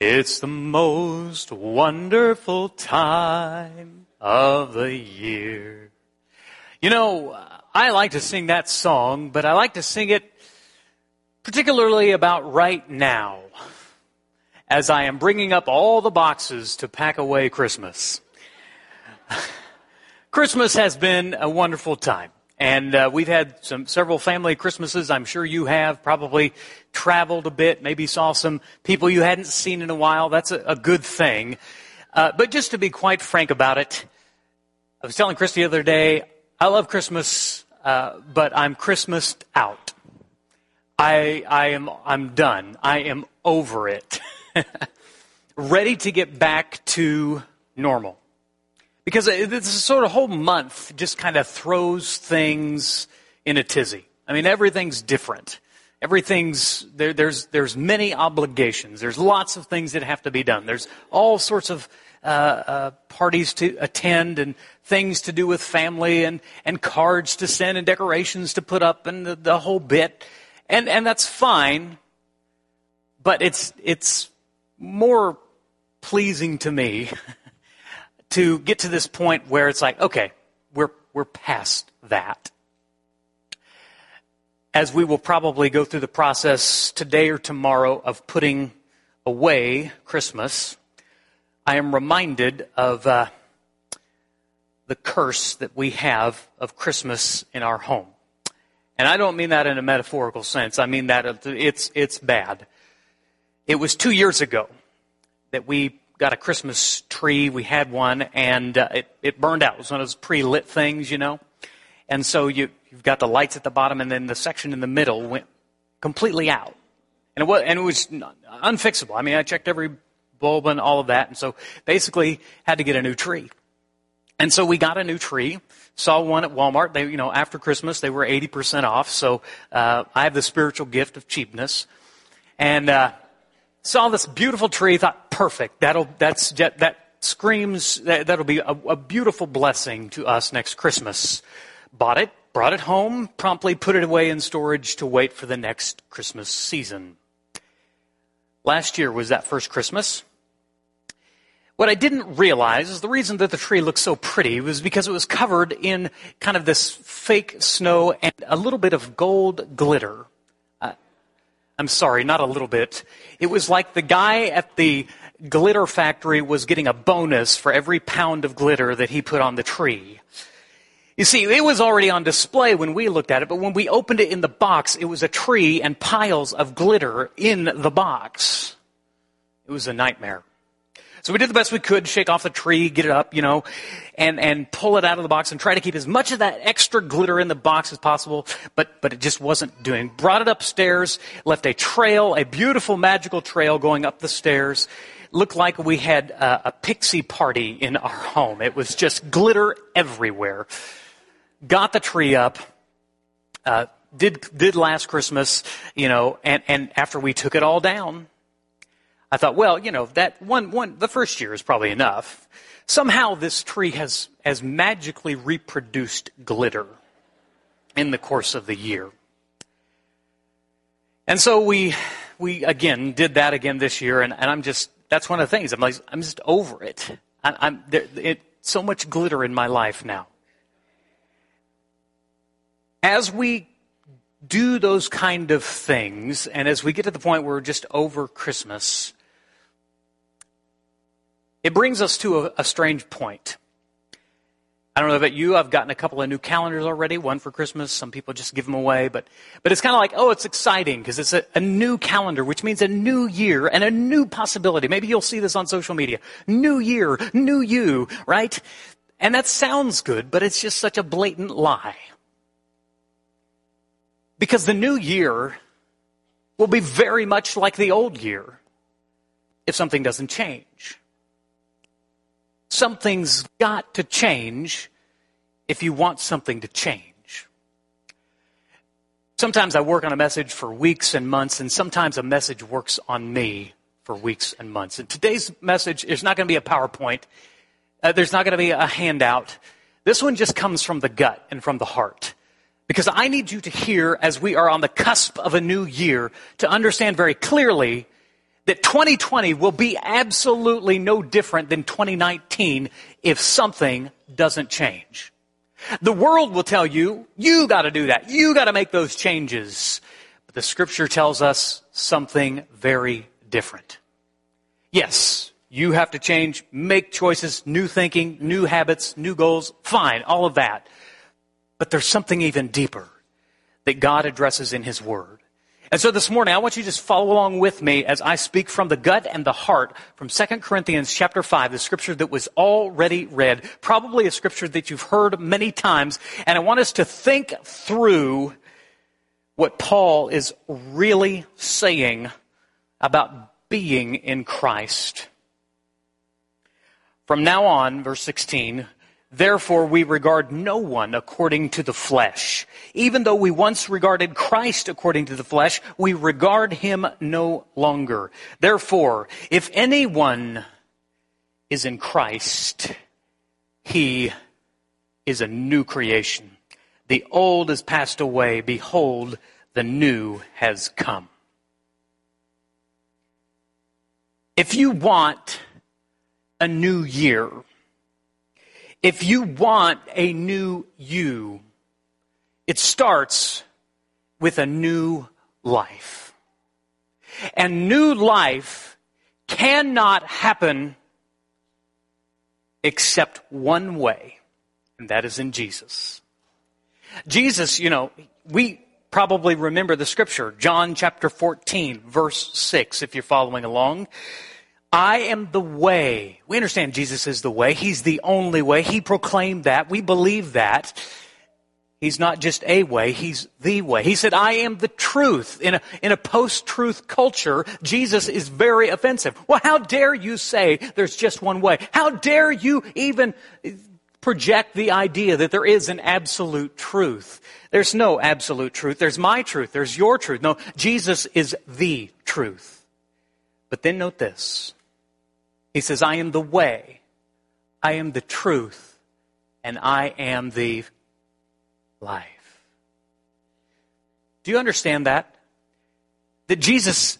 It's the most wonderful time of the year. You know, I like to sing that song, but I like to sing it particularly about right now as I am bringing up all the boxes to pack away Christmas. Christmas has been a wonderful time. And uh, we've had some several family Christmases. I'm sure you have probably traveled a bit, maybe saw some people you hadn't seen in a while. That's a, a good thing. Uh, but just to be quite frank about it, I was telling Christy the other day, I love Christmas, uh, but I'm Christmased out. I, I am, I'm done. I am over it. Ready to get back to normal. Because this sort of whole month just kind of throws things in a tizzy. I mean, everything's different. Everything's, there, there's, there's many obligations. There's lots of things that have to be done. There's all sorts of uh, uh, parties to attend and things to do with family and, and cards to send and decorations to put up and the, the whole bit. And, and that's fine, but it's, it's more pleasing to me to get to this point where it's like, okay, we're, we're past that. As we will probably go through the process today or tomorrow of putting away Christmas, I am reminded of uh, the curse that we have of Christmas in our home. And I don't mean that in a metaphorical sense. I mean that it's, it's bad. It was two years ago that we got a Christmas tree. We had one, and uh, it, it burned out. It was one of those pre-lit things, you know. And so you, you've got the lights at the bottom, and then the section in the middle went completely out. And it was, and it was unfixable. I mean, I checked every bulb and all of that, and so basically had to get a new tree. And so we got a new tree. Saw one at Walmart. They, you know, after Christmas, they were 80% off. So, uh, I have the spiritual gift of cheapness. And, uh, saw this beautiful tree, thought, perfect. That'll, that's, that screams, that, that'll be a, a beautiful blessing to us next Christmas. Bought it, brought it home, promptly put it away in storage to wait for the next Christmas season. Last year was that first Christmas. What I didn't realize is the reason that the tree looked so pretty was because it was covered in kind of this fake snow and a little bit of gold glitter. I'm sorry, not a little bit. It was like the guy at the glitter factory was getting a bonus for every pound of glitter that he put on the tree. You see, it was already on display when we looked at it, but when we opened it in the box, it was a tree and piles of glitter in the box. It was a nightmare. So we did the best we could, shake off the tree, get it up, you know, and, and pull it out of the box and try to keep as much of that extra glitter in the box as possible, but, but it just wasn't doing. Brought it upstairs, left a trail, a beautiful magical trail going up the stairs. Looked like we had a, a pixie party in our home. It was just glitter everywhere. Got the tree up, uh, did, did last Christmas, you know, and, and after we took it all down, I thought, well, you know, that one, one, the first year is probably enough. Somehow this tree has, has magically reproduced glitter in the course of the year. And so we, we again did that again this year, and, and I'm just, that's one of the things. I'm like, I'm just over it. I, I'm, there, it, so much glitter in my life now. As we do those kind of things, and as we get to the point where we're just over Christmas, it brings us to a, a strange point. I don't know about you. I've gotten a couple of new calendars already, one for Christmas. Some people just give them away, but, but it's kind of like, oh, it's exciting because it's a, a, new calendar, which means a new year and a new possibility. Maybe you'll see this on social media. New year, new you, right? And that sounds good, but it's just such a blatant lie. Because the new year will be very much like the old year if something doesn't change something's got to change if you want something to change. Sometimes I work on a message for weeks and months, and sometimes a message works on me for weeks and months. And today's message is not going to be a PowerPoint. Uh, there's not going to be a handout. This one just comes from the gut and from the heart. Because I need you to hear, as we are on the cusp of a new year, to understand very clearly that 2020 will be absolutely no different than 2019 if something doesn't change. The world will tell you, you gotta do that. You gotta make those changes. But the scripture tells us something very different. Yes, you have to change, make choices, new thinking, new habits, new goals. Fine, all of that. But there's something even deeper that God addresses in His Word. And so this morning, I want you to just follow along with me as I speak from the gut and the heart from 2 Corinthians chapter 5, the scripture that was already read, probably a scripture that you've heard many times. And I want us to think through what Paul is really saying about being in Christ. From now on, verse 16, Therefore, we regard no one according to the flesh. Even though we once regarded Christ according to the flesh, we regard him no longer. Therefore, if anyone is in Christ, he is a new creation. The old has passed away. Behold, the new has come. If you want a new year, if you want a new you, it starts with a new life. And new life cannot happen except one way, and that is in Jesus. Jesus, you know, we probably remember the scripture, John chapter 14, verse 6, if you're following along. I am the way. We understand Jesus is the way. He's the only way. He proclaimed that. We believe that. He's not just a way, He's the way. He said, I am the truth. In a, in a post-truth culture, Jesus is very offensive. Well, how dare you say there's just one way? How dare you even project the idea that there is an absolute truth? There's no absolute truth. There's my truth. There's your truth. No, Jesus is the truth. But then note this. He says, I am the way, I am the truth, and I am the life. Do you understand that? That Jesus,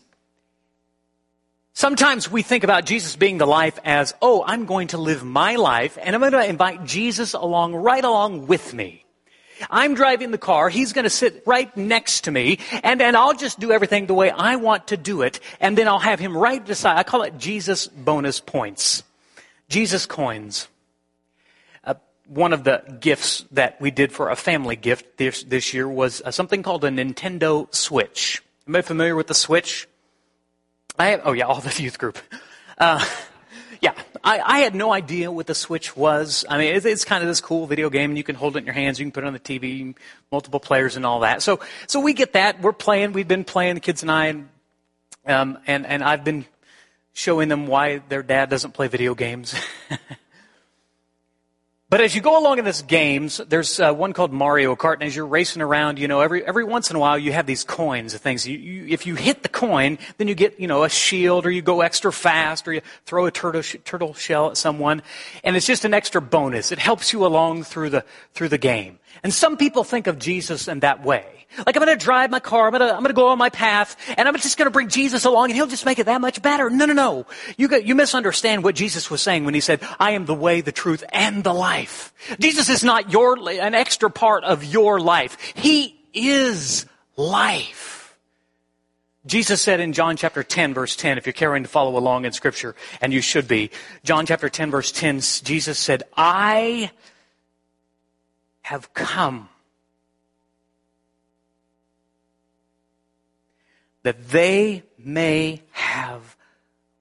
sometimes we think about Jesus being the life as, oh, I'm going to live my life, and I'm going to invite Jesus along, right along with me. I'm driving the car. He's going to sit right next to me and, and I'll just do everything the way I want to do it. And then I'll have him right beside. I call it Jesus bonus points. Jesus coins. Uh, one of the gifts that we did for a family gift this, this year was uh, something called a Nintendo Switch. Am I familiar with the Switch? I have, oh yeah, all the youth group. Uh, yeah, I, I, had no idea what the Switch was. I mean, it's, it's, kind of this cool video game, and you can hold it in your hands. You can put it on the TV, multiple players, and all that. So, so we get that. We're playing. We've been playing, the kids and I, and um, and, and I've been showing them why their dad doesn't play video games. But as you go along in this games, there's uh, one called Mario Kart, and as you're racing around, you know, every every once in a while you have these coins of things. You, you, if you hit the coin, then you get, you know, a shield, or you go extra fast, or you throw a turtle sh- turtle shell at someone, and it's just an extra bonus. It helps you along through the through the game. And some people think of Jesus in that way. Like I'm going to drive my car, I'm going to, go on my path, and I'm just going to bring Jesus along, and he'll just make it that much better. No, no, no. You, got, you misunderstand what Jesus was saying when he said, I am the way, the truth, and the life. Jesus is not your, an extra part of your life. He is life. Jesus said in John chapter 10 verse 10, if you're carrying to follow along in scripture, and you should be, John chapter 10 verse 10, Jesus said, I have come that they may have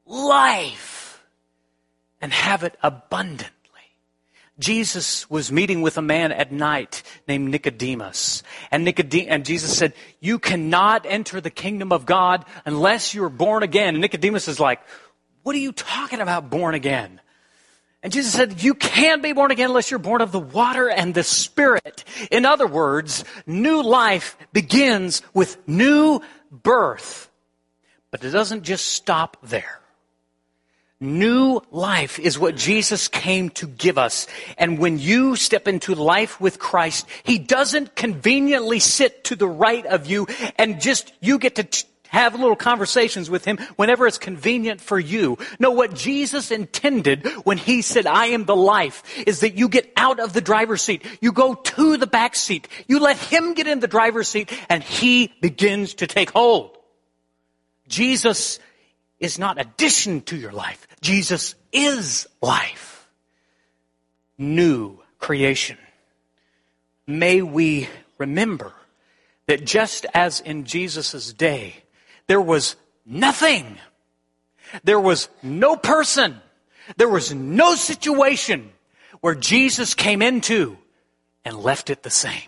life and have it abundantly. Jesus was meeting with a man at night named Nicodemus. And, and Jesus said, You cannot enter the kingdom of God unless you're born again. And Nicodemus is like, What are you talking about, born again? And Jesus said, You can't be born again unless you're born of the water and the Spirit. In other words, new life begins with new birth. But it doesn't just stop there. New life is what Jesus came to give us. And when you step into life with Christ, He doesn't conveniently sit to the right of you and just, you get to t- have little conversations with him whenever it's convenient for you. No, what Jesus intended when he said, I am the life, is that you get out of the driver's seat. You go to the back seat. You let him get in the driver's seat and he begins to take hold. Jesus is not addition to your life. Jesus is life. New creation. May we remember that just as in Jesus' day, there was nothing. There was no person. There was no situation where Jesus came into and left it the same.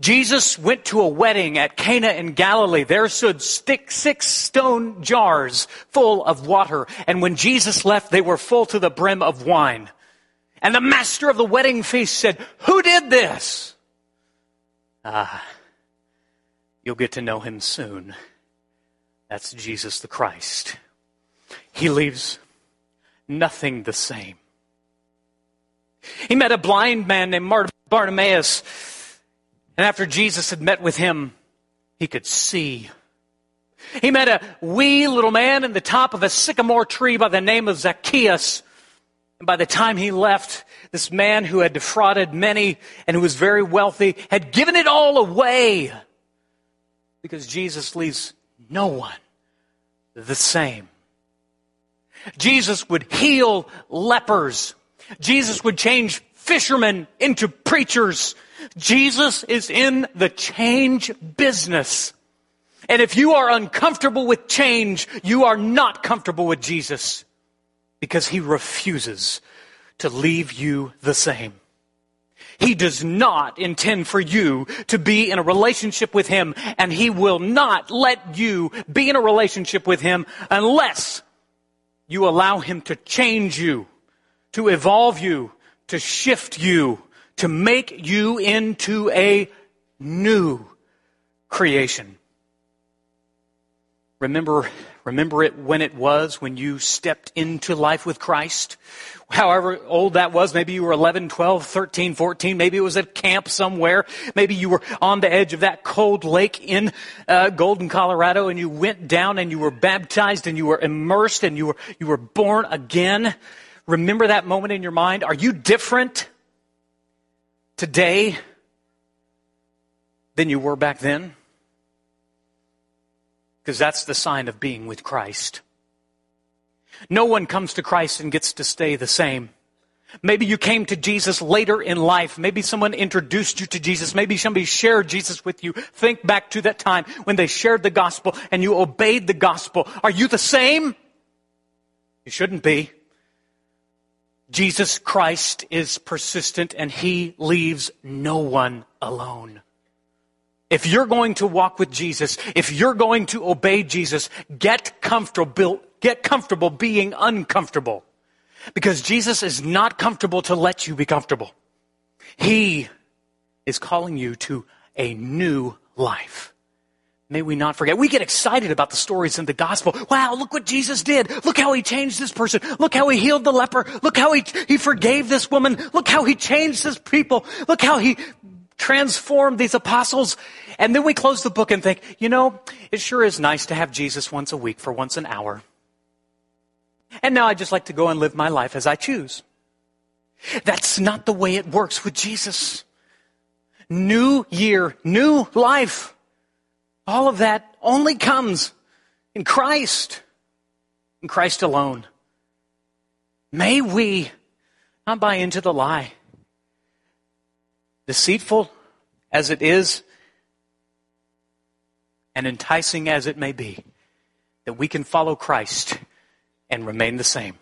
Jesus went to a wedding at Cana in Galilee. There stood six stone jars full of water. And when Jesus left, they were full to the brim of wine. And the master of the wedding feast said, Who did this? Ah, you'll get to know him soon. That's Jesus the Christ. He leaves nothing the same. He met a blind man named Bartimaeus, and after Jesus had met with him, he could see. He met a wee little man in the top of a sycamore tree by the name of Zacchaeus. And by the time he left, this man who had defrauded many and who was very wealthy had given it all away because Jesus leaves no one the same. Jesus would heal lepers. Jesus would change fishermen into preachers. Jesus is in the change business. And if you are uncomfortable with change, you are not comfortable with Jesus because he refuses to leave you the same. He does not intend for you to be in a relationship with Him, and He will not let you be in a relationship with Him unless you allow Him to change you, to evolve you, to shift you, to make you into a new creation. Remember Remember it when it was, when you stepped into life with Christ? However old that was, maybe you were 11, 12, 13, 14, maybe it was at camp somewhere, maybe you were on the edge of that cold lake in uh, Golden, Colorado, and you went down and you were baptized and you were immersed and you were, you were born again. Remember that moment in your mind? Are you different today than you were back then? Because that's the sign of being with Christ. No one comes to Christ and gets to stay the same. Maybe you came to Jesus later in life. Maybe someone introduced you to Jesus. Maybe somebody shared Jesus with you. Think back to that time when they shared the gospel and you obeyed the gospel. Are you the same? You shouldn't be. Jesus Christ is persistent and he leaves no one alone. If you're going to walk with Jesus, if you're going to obey Jesus, get comfortable, get comfortable being uncomfortable. Because Jesus is not comfortable to let you be comfortable. He is calling you to a new life. May we not forget. We get excited about the stories in the gospel. Wow, look what Jesus did. Look how he changed this person. Look how he healed the leper. Look how he, he forgave this woman. Look how he changed this people. Look how he transformed these apostles. And then we close the book and think, you know, it sure is nice to have Jesus once a week for once an hour. And now I just like to go and live my life as I choose. That's not the way it works with Jesus. New year, new life. All of that only comes in Christ, in Christ alone. May we not buy into the lie deceitful as it is and enticing as it may be, that we can follow Christ and remain the same.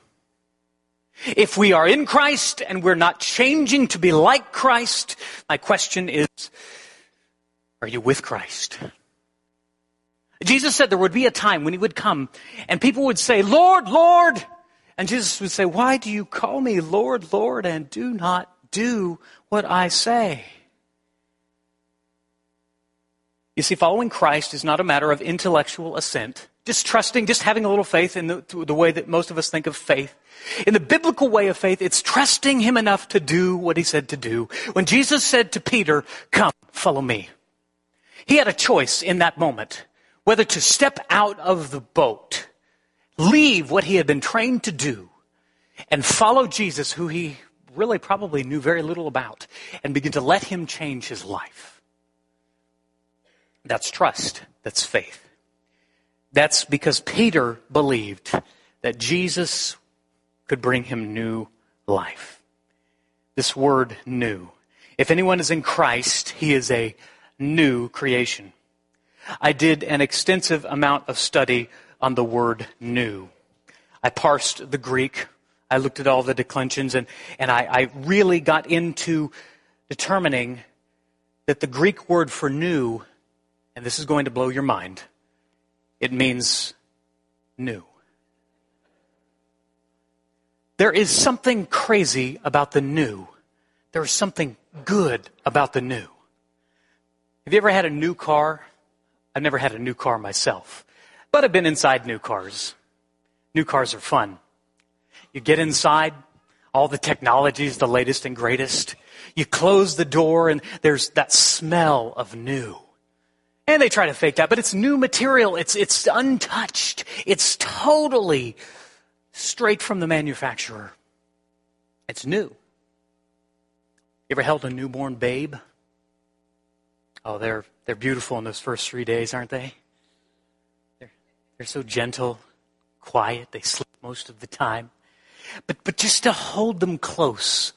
If we are in Christ and we're not changing to be like Christ, my question is, are you with Christ? Jesus said there would be a time when he would come and people would say, Lord, Lord. And Jesus would say, why do you call me Lord, Lord, and do not do what I say. You see, following Christ is not a matter of intellectual assent, just trusting, just having a little faith in the, the, way that most of us think of faith. In the biblical way of faith, it's trusting Him enough to do what He said to do. When Jesus said to Peter, Come, follow me, He had a choice in that moment whether to step out of the boat, leave what he had been trained to do, and follow Jesus, who he really probably knew very little about, and begin to let him change his life. That's trust. That's faith. That's because Peter believed that Jesus could bring him new life. This word new. If anyone is in Christ, he is a new creation. I did an extensive amount of study on the word new. I parsed the Greek. I looked at all the declensions and, and I, I really got into determining that the Greek word for new, and this is going to blow your mind, it means new. There is something crazy about the new. There is something good about the new. Have you ever had a new car? I've never had a new car myself, but I've been inside new cars. New cars are fun. You get inside, all the technology is the latest and greatest. You close the door and there's that smell of new. And they try to fake that, but it's new material. It's, it's untouched. It's totally straight from the manufacturer. It's new. You ever held a newborn babe? Oh, they're, they're beautiful in those first three days, aren't they? They're, they're so gentle, quiet, they sleep most of the time. But, but just to hold them close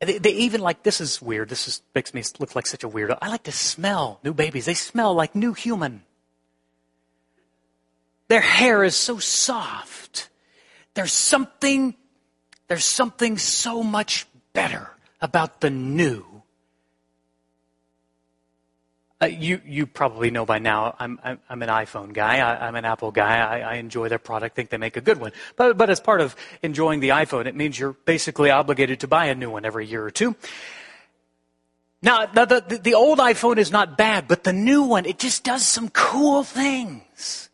they, they, even like this is weird. This is, makes me look like such a weirdo. I like to smell new babies. They smell like new human. Their hair is so soft. There's something, there's something so much better about the new uh, you you probably know by now I'm I'm, I'm an iPhone guy. I, am an Apple guy. I, I, enjoy their product. Think they make a good one. But but as part of enjoying the iPhone, it means you're basically obligated to buy a new one every year or two. Now the the, the old iPhone is not bad, but the new one it just does some cool things.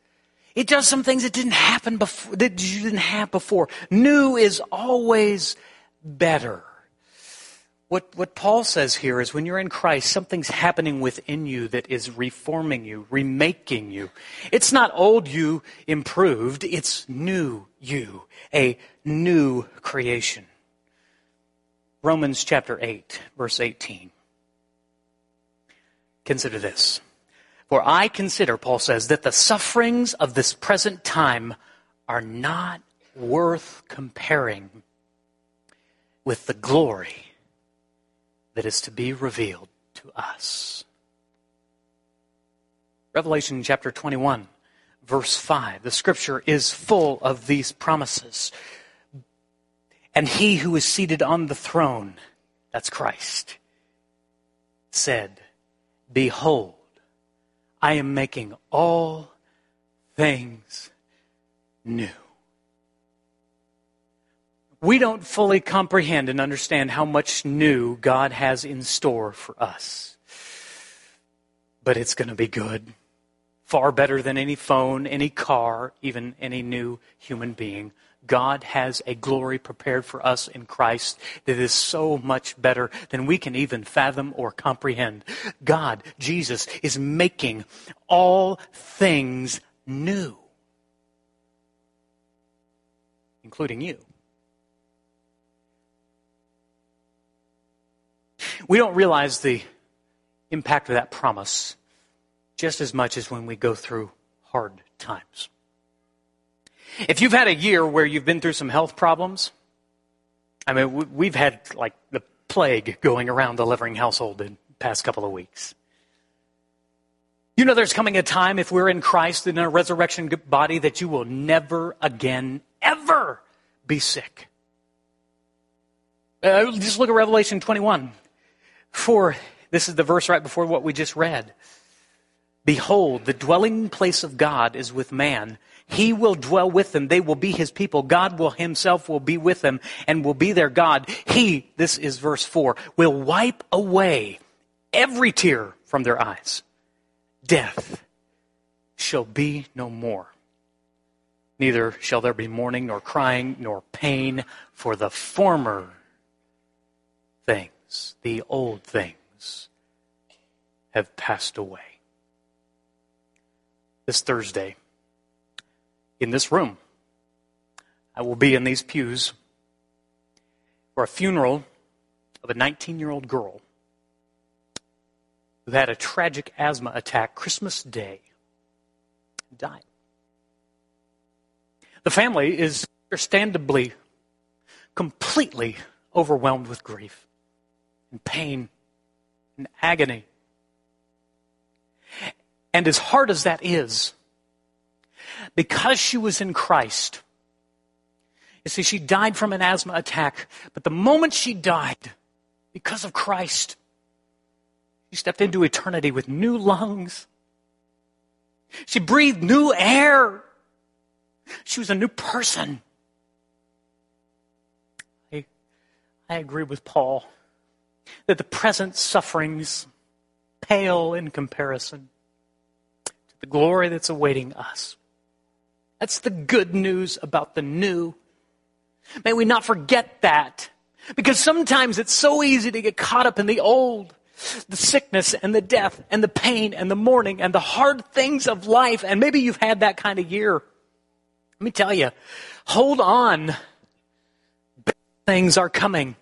It does some things that didn't happen before that you didn't have before. New is always better. What, what Paul says here is when you're in Christ, something's happening within you that is reforming you, remaking you. It's not old you improved, it's new you, a new creation. Romans chapter 8, verse 18. Consider this. For I consider, Paul says, that the sufferings of this present time are not worth comparing with the glory that is to be revealed to us. Revelation chapter 21, verse 5. The scripture is full of these promises. And he who is seated on the throne, that's Christ, said, Behold, I am making all things new we don't fully comprehend and understand how much new God has in store for us. But it's going to be good. Far better than any phone, any car, even any new human being. God has a glory prepared for us in Christ that is so much better than we can even fathom or comprehend. God, Jesus, is making all things new, including you. We don't realize the impact of that promise just as much as when we go through hard times. If you've had a year where you've been through some health problems, I mean, we've had like the plague going around the Levering household in the past couple of weeks. You know, there's coming a time if we're in Christ in a resurrection body that you will never again, ever be sick. Uh, just look at Revelation 21. For, this is the verse right before what we just read. Behold, the dwelling place of God is with man. He will dwell with them. They will be his people. God will himself will be with them and will be their God. He, this is verse 4, will wipe away every tear from their eyes. Death shall be no more. Neither shall there be mourning, nor crying, nor pain, for the former thing things, the old things, have passed away. this Thursday in this room. I will be in these pews for a funeral of a 19 year old girl who had a tragic asthma attack Christmas Day and died. The family is understandably completely overwhelmed with grief and pain and agony. And as hard as that is, because she was in Christ, you see, she died from an asthma attack, but the moment she died, because of Christ, she stepped into eternity with new lungs. She breathed new air. She was a new person. I, I agree with Paul that the present sufferings pale in comparison to the glory that's awaiting us. That's the good news about the new. May we not forget that. Because sometimes it's so easy to get caught up in the old, the sickness and the death and the pain and the mourning and the hard things of life. And maybe you've had that kind of year. Let me tell you, hold on. Things are coming.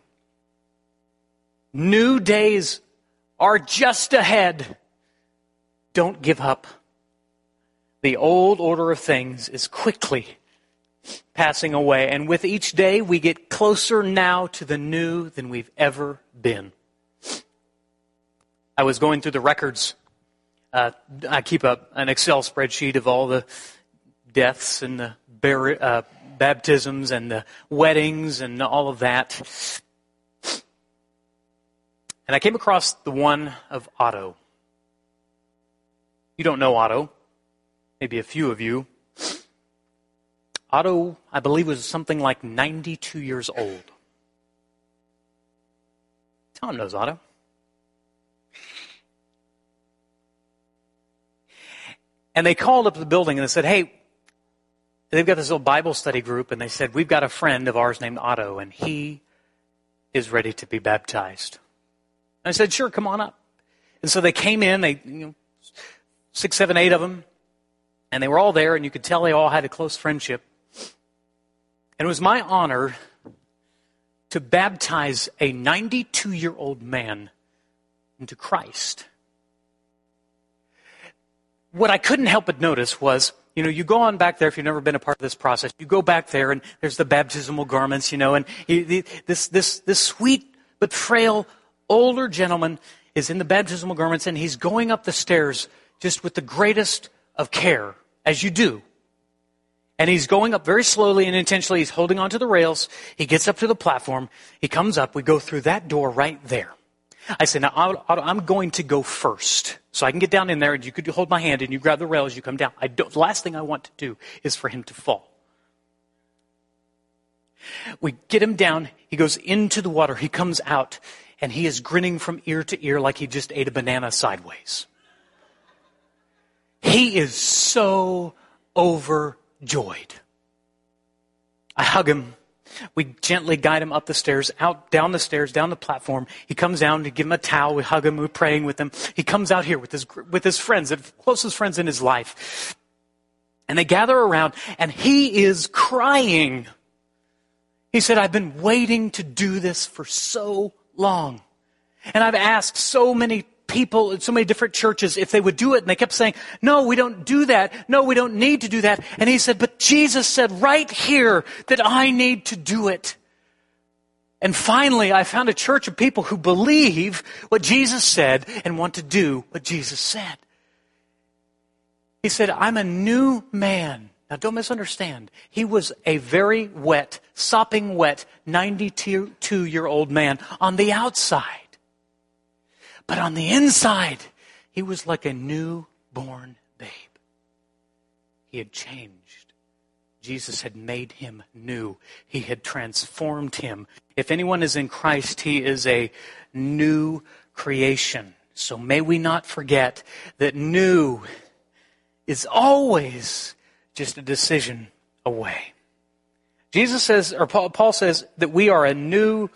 New days are just ahead. Don't give up. The old order of things is quickly passing away. And with each day, we get closer now to the new than we've ever been. I was going through the records. Uh, I keep a, an Excel spreadsheet of all the deaths and the uh, baptisms and the weddings and all of that. And I came across the one of Otto. You don't know Otto. Maybe a few of you. Otto, I believe, was something like 92 years old. Tom knows Otto. And they called up the building and they said, hey, they've got this little Bible study group, and they said, we've got a friend of ours named Otto, and he is ready to be baptized. I said, sure, come on up. And so they came in, they, you know, six, seven, eight of them, and they were all there, and you could tell they all had a close friendship. And it was my honor to baptize a 92 year old man into Christ. What I couldn't help but notice was, you know, you go on back there if you've never been a part of this process. You go back there and there's the baptismal garments, you know, and this, this, this sweet but frail older gentleman is in the baptismal garments and he's going up the stairs just with the greatest of care, as you do and he's going up very slowly and intentionally. He's holding onto the rails. He gets up to the platform. He comes up. We go through that door right there. I said, now I'm going to go first. So I can get down in there and you could hold my hand and you grab the rails, you come down. I don't, the last thing I want to do is for him to fall. We get him down. He goes into the water. He comes out and he is grinning from ear to ear like he just ate a banana sideways. He is so overjoyed. I hug him. We gently guide him up the stairs, out, down the stairs, down the platform. He comes down to give him a towel. We hug him. We're praying with him. He comes out here with his, with his friends, the closest friends in his life. And they gather around and he is crying. He said, I've been waiting to do this for so long. And I've asked so many people in so many different churches if they would do it. And they kept saying, no, we don't do that. No, we don't need to do that. And he said, but Jesus said right here that I need to do it. And finally, I found a church of people who believe what Jesus said and want to do what Jesus said. He said, I'm a new man. Now don't misunderstand. He was a very wet, sopping wet, 92 year old man on the outside. But on the inside, he was like a newborn babe. He had changed. Jesus had made him new. He had transformed him. If anyone is in Christ, he is a new creation. So may we not forget that new is always just a decision away. Jesus says, or Paul says, that we are a new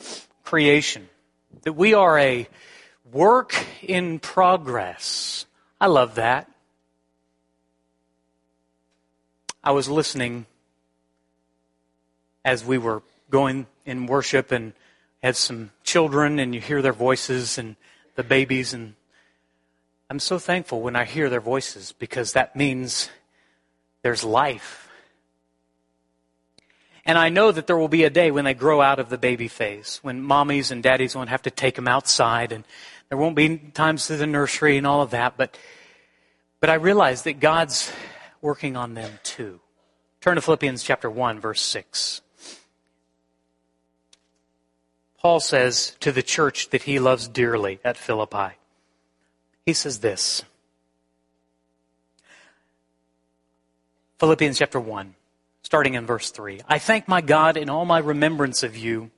creation, that we are a Work in progress. I love that. I was listening as we were going in worship and had some children, and you hear their voices and the babies. And I'm so thankful when I hear their voices because that means there's life. And I know that there will be a day when they grow out of the baby phase, when mommies and daddies won't have to take them outside, and there won't be times to the nursery and all of that. But, but I realize that God's working on them too. Turn to Philippians chapter 1, verse 6. Paul says to the church that he loves dearly at Philippi, he says this Philippians chapter 1, starting in verse 3. I thank my God in all my remembrance of you,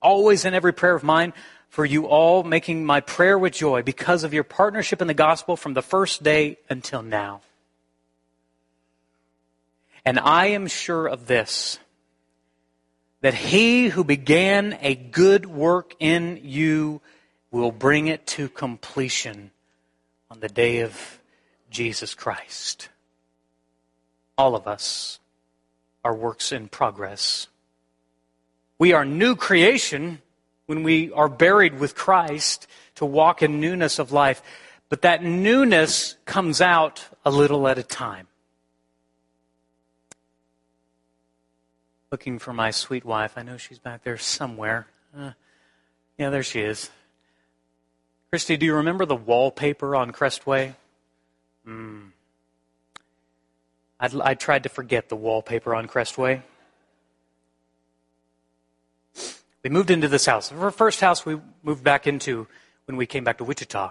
always in every prayer of mine, for you all, making my prayer with joy because of your partnership in the gospel from the first day until now. And I am sure of this that he who began a good work in you will bring it to completion on the day of Jesus Christ. All of us are works in progress. We are new creation when we are buried with Christ to walk in newness of life, but that newness comes out a little at a time. looking for my sweet wife. I know she's back there somewhere. Uh, yeah, there she is. Christy, do you remember the wallpaper on Crestway? Mm. I tried to forget the wallpaper on Crestway. We moved into this house. Our first house we moved back into when we came back to Wichita.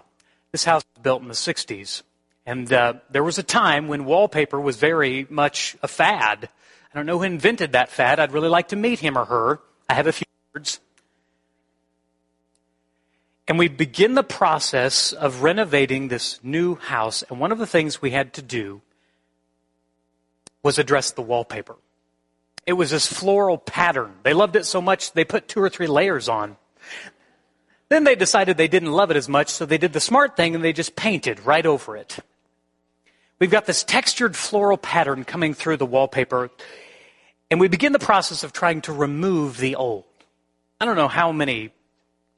This house was built in the 60s. And uh, there was a time when wallpaper was very much a fad. I don't know who invented that fad. I'd really like to meet him or her. I have a few words. And we begin the process of renovating this new house. And one of the things we had to do was address the wallpaper. It was this floral pattern. They loved it so much they put two or three layers on. Then they decided they didn't love it as much, so they did the smart thing and they just painted right over it. We've got this textured floral pattern coming through the wallpaper. And we begin the process of trying to remove the old. I don't know how many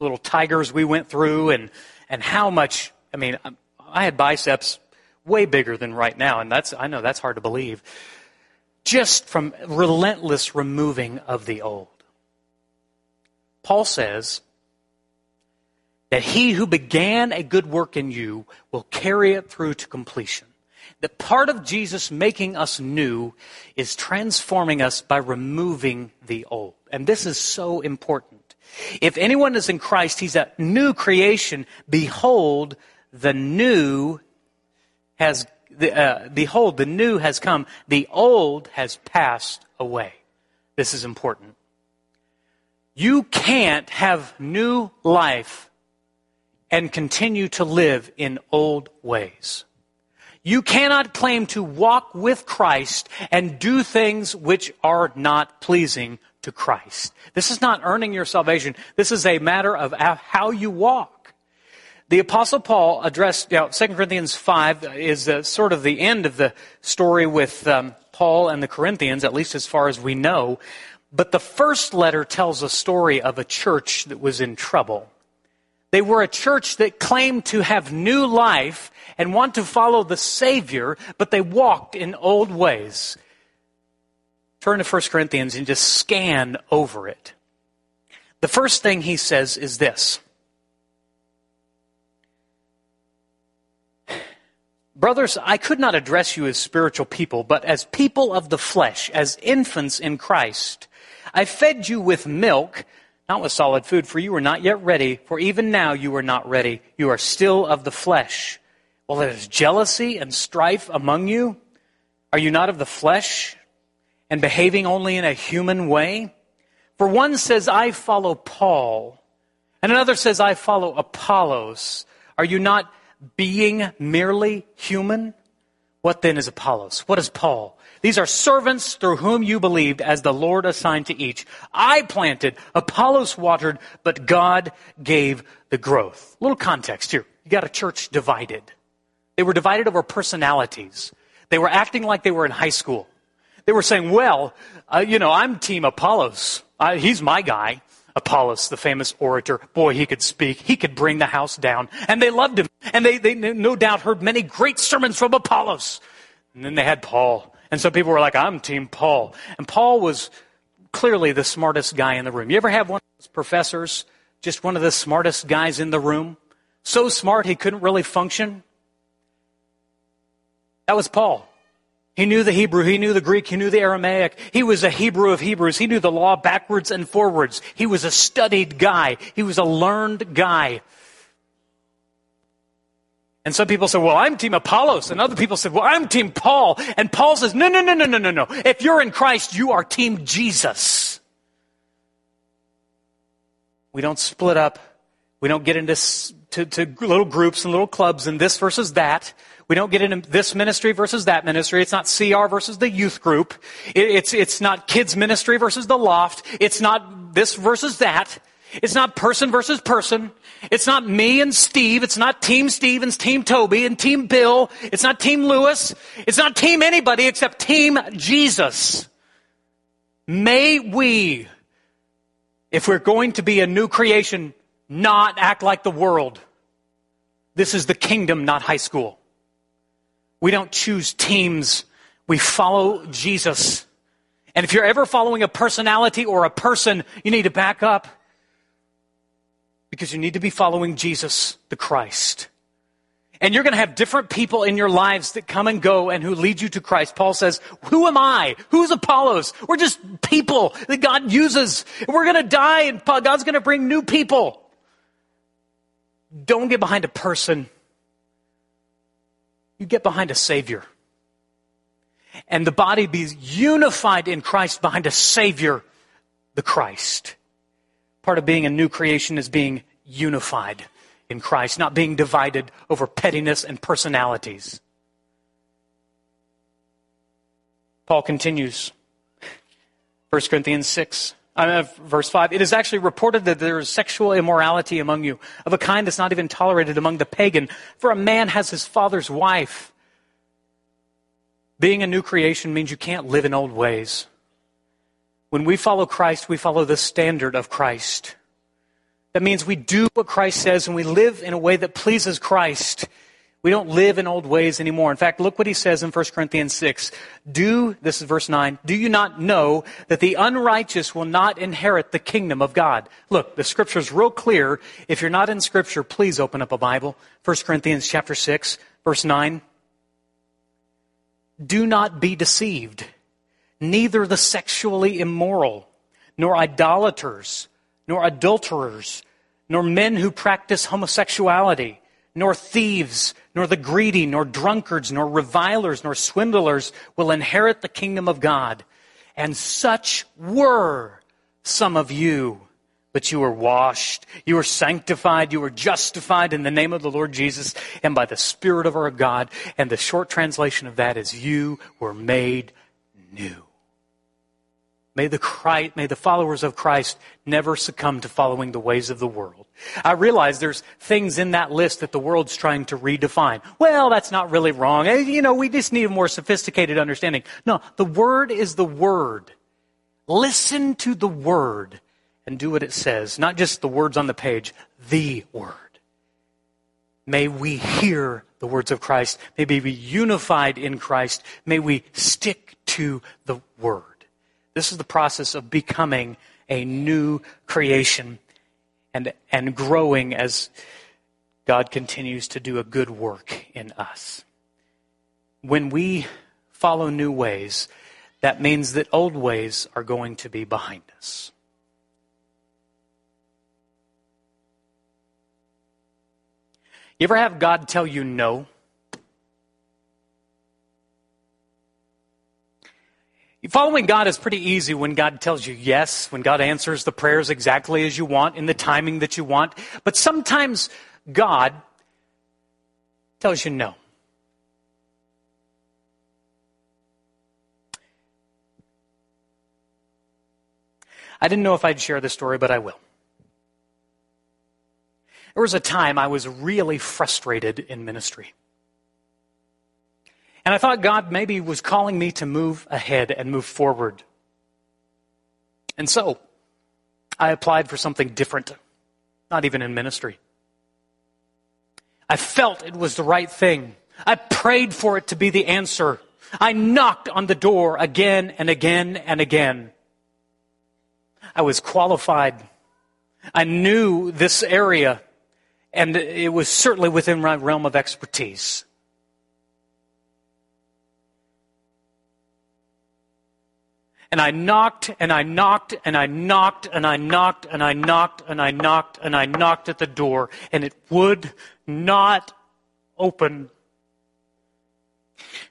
little tigers we went through and, and how much, I mean, I had biceps way bigger than right now, and that's, I know that's hard to believe. Just from relentless removing of the old. Paul says that he who began a good work in you will carry it through to completion that part of Jesus making us new is transforming us by removing the old. And this is so important. If anyone is in Christ, he's a new creation. Behold, the new has, uh, behold, the new has come. The old has passed away. This is important. You can't have new life and continue to live in old ways. You cannot claim to walk with Christ and do things which are not pleasing to Christ. This is not earning your salvation. This is a matter of how you walk. The apostle Paul addressed, you know, 2 Corinthians 5 is uh, sort of the end of the story with um, Paul and the Corinthians, at least as far as we know. But the first letter tells a story of a church that was in trouble. They were a church that claimed to have new life and want to follow the Savior, but they walked in old ways. Turn to 1 Corinthians and just scan over it. The first thing he says is this Brothers, I could not address you as spiritual people, but as people of the flesh, as infants in Christ. I fed you with milk not with solid food, for you were not yet ready, for even now you are not ready. You are still of the flesh. Well, there is jealousy and strife among you. Are you not of the flesh and behaving only in a human way? For one says, I follow Paul, and another says, I follow Apollos. Are you not being merely human? What then is Apollos? What is Paul? These are servants through whom you believed as the Lord assigned to each. I planted, Apollos watered, but God gave the growth. A little context here. You got a church divided. They were divided over personalities. They were acting like they were in high school. They were saying, well, uh, you know, I'm Team Apollos. He's my guy. Apollos, the famous orator. Boy, he could speak. He could bring the house down. And they loved him. And they, they no doubt heard many great sermons from Apollos. And then they had Paul. And so people were like, I'm Team Paul. And Paul was clearly the smartest guy in the room. You ever have one of those professors, just one of the smartest guys in the room? So smart he couldn't really function? That was Paul. He knew the Hebrew, he knew the Greek, he knew the Aramaic. He was a Hebrew of Hebrews. He knew the law backwards and forwards. He was a studied guy. He was a learned guy. And some people said, well, I'm team Apollos. And other people said, well, I'm team Paul. And Paul says, no, no, no, no, no, no, no. If you're in Christ, you are team Jesus. We don't split up. We don't get into to, to little groups and little clubs and this versus that. We don't get into this ministry versus that ministry. It's not CR versus the youth group. It's, it's not kids ministry versus the loft. It's not this versus that. It's not person versus person. It's not me and Steve. It's not Team Stevens, Team Toby, and Team Bill. It's not Team Lewis. It's not Team anybody except Team Jesus. May we, if we're going to be a new creation, not act like the world. This is the kingdom, not high school. We don't choose teams. We follow Jesus. And if you're ever following a personality or a person, you need to back up because you need to be following Jesus, the Christ. And you're going to have different people in your lives that come and go and who lead you to Christ. Paul says, who am I? Who's Apollos? We're just people that God uses. We're going to die and God's going to bring new people. Don't get behind a person. You get behind a Savior. And the body be unified in Christ behind a Savior, the Christ. Part of being a new creation is being unified in Christ, not being divided over pettiness and personalities. Paul continues, 1 Corinthians 6, uh, verse 5. It is actually reported that there is sexual immorality among you, of a kind that's not even tolerated among the pagan, for a man has his father's wife. Being a new creation means you can't live in old ways. When we follow Christ, we follow the standard of Christ. That means we do what Christ says and we live in a way that pleases Christ. We don't live in old ways anymore. In fact, look what he says in 1 Corinthians 6. Do, this is verse 9, do you not know that the unrighteous will not inherit the kingdom of God? Look, the scripture is real clear. If you're not in scripture, please open up a Bible. 1 Corinthians chapter 6, verse 9. Do not be deceived neither the sexually immoral, nor idolaters, nor adulterers, nor men who practice homosexuality, nor thieves, nor the greedy, nor drunkards, nor revilers, nor swindlers will inherit the kingdom of God. And such were some of you. But you were washed, you were sanctified, you were justified in the name of the Lord Jesus and by the Spirit of our God. And the short translation of that is you were made new. May the, Christ, may the followers of Christ never succumb to following the ways of the world. I realize there's things in that list that the world's trying to redefine. Well, that's not really wrong. Eh, you know, we just need a more sophisticated understanding. No, the Word is the Word. Listen to the Word and do what it says, not just the words on the page, the Word. May we hear the words of Christ. May we be unified in Christ. May we stick to the Word. This is the process of becoming a new creation and, and growing as God continues to do a good work in us. When we follow new ways, that means that old ways are going to be behind us. You ever have God tell you no? Following God is pretty easy when God tells you yes, when God answers the prayers exactly as you want, in the timing that you want. But sometimes God tells you no. I didn't know if I'd share this story, but I will. There was a time I was really frustrated in ministry. And I thought God maybe was calling me to move ahead and move forward. And so, I applied for something different, not even in ministry. I felt it was the right thing. I prayed for it to be the answer. I knocked on the door again and again and again. I was qualified. I knew this area, and it was certainly within my realm of expertise. And I knocked and I knocked and I knocked and I knocked and I knocked and I knocked and I knocked at the door and it would not open.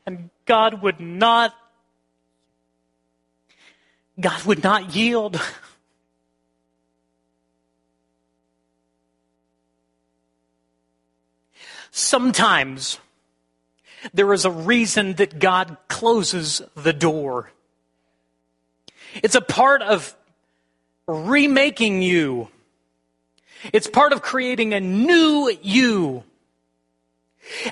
And God would not, God would not yield. Sometimes there is a reason that God closes the door. It's a part of remaking you. It's part of creating a new you.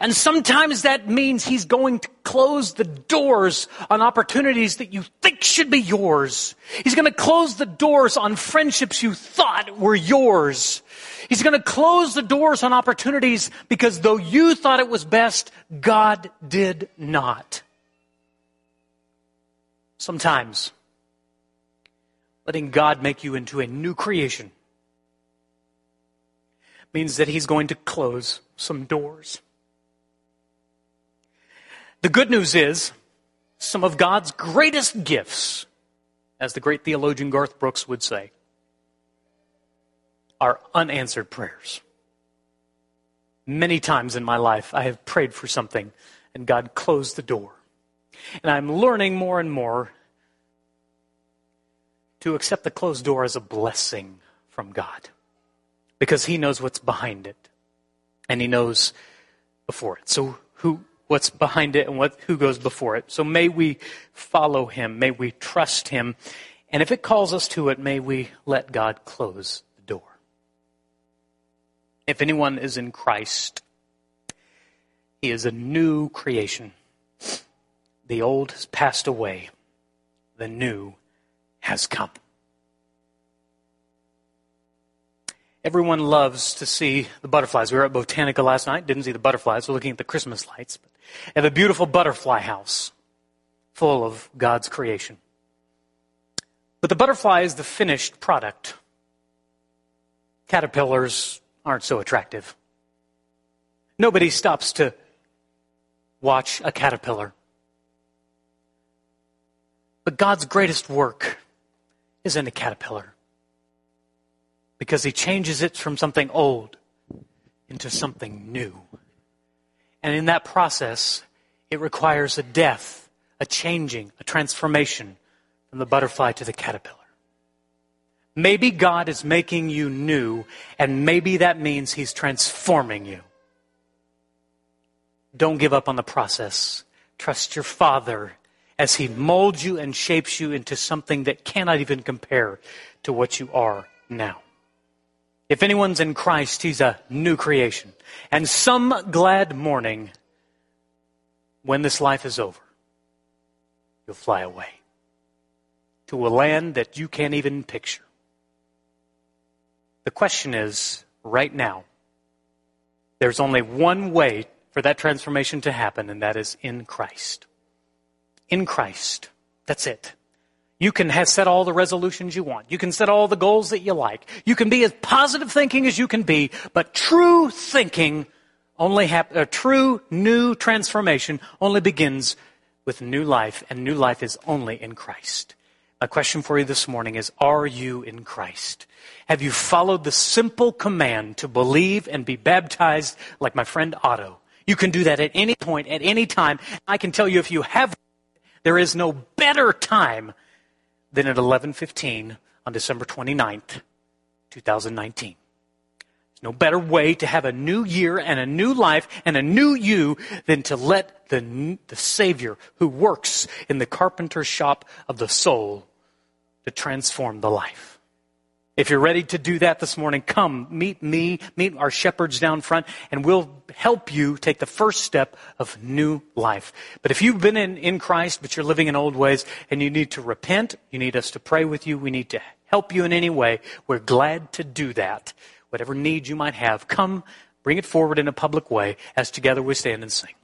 And sometimes that means he's going to close the doors on opportunities that you think should be yours. He's going to close the doors on friendships you thought were yours. He's going to close the doors on opportunities because though you thought it was best, God did not. Sometimes letting God make you into a new creation means that He's going to close some doors. The good news is, some of God's greatest gifts, as the great theologian Garth Brooks would say, are unanswered prayers. Many times in my life, I have prayed for something and God closed the door. And I'm learning more and more to accept the closed door as a blessing from God because He knows what's behind it and He knows before it. So, who, what's behind it and what, who goes before it. So, may we follow Him, may we trust Him, and if it calls us to it, may we let God close the door. If anyone is in Christ, he is a new creation. The old has passed away, the new has come. Everyone loves to see the butterflies. We were at Botanica last night, didn't see the butterflies. We're looking at the Christmas lights. But have a beautiful butterfly house full of God's creation. But the butterfly is the finished product. Caterpillars aren't so attractive. Nobody stops to watch a caterpillar. But God's greatest work is in a caterpillar because he changes it from something old into something new. And in that process, it requires a death, a changing, a transformation from the butterfly to the caterpillar. Maybe God is making you new, and maybe that means He's transforming you. Don't give up on the process. Trust your Father as He molds you and shapes you into something that cannot even compare to what you are now. If anyone's in Christ, he's a new creation. And some glad morning, when this life is over, you'll fly away to a land that you can't even picture. The question is right now, there's only one way for that transformation to happen, and that is in Christ in Christ. That's it. You can have set all the resolutions you want. You can set all the goals that you like. You can be as positive thinking as you can be, but true thinking only happen, a uh, true new transformation only begins with new life, and new life is only in Christ. My question for you this morning is Are you in Christ? Have you followed the simple command to believe and be baptized like my friend Otto? You can do that at any point, at any time. I can tell you if you have there is no better time than at 11:15 on December 29th, 2019. There's no better way to have a new year and a new life and a new you than to let the, the Savior who works in the carpenter's shop of the soul to transform the life. If you're ready to do that this morning, come meet me, meet our shepherds down front, and we'll help you take the first step of new life. But if you've been in, in Christ, but you're living in old ways, and you need to repent, you need us to pray with you, we need to help you in any way, we're glad to do that. Whatever need you might have, come, bring it forward in a public way as together we stand and sing.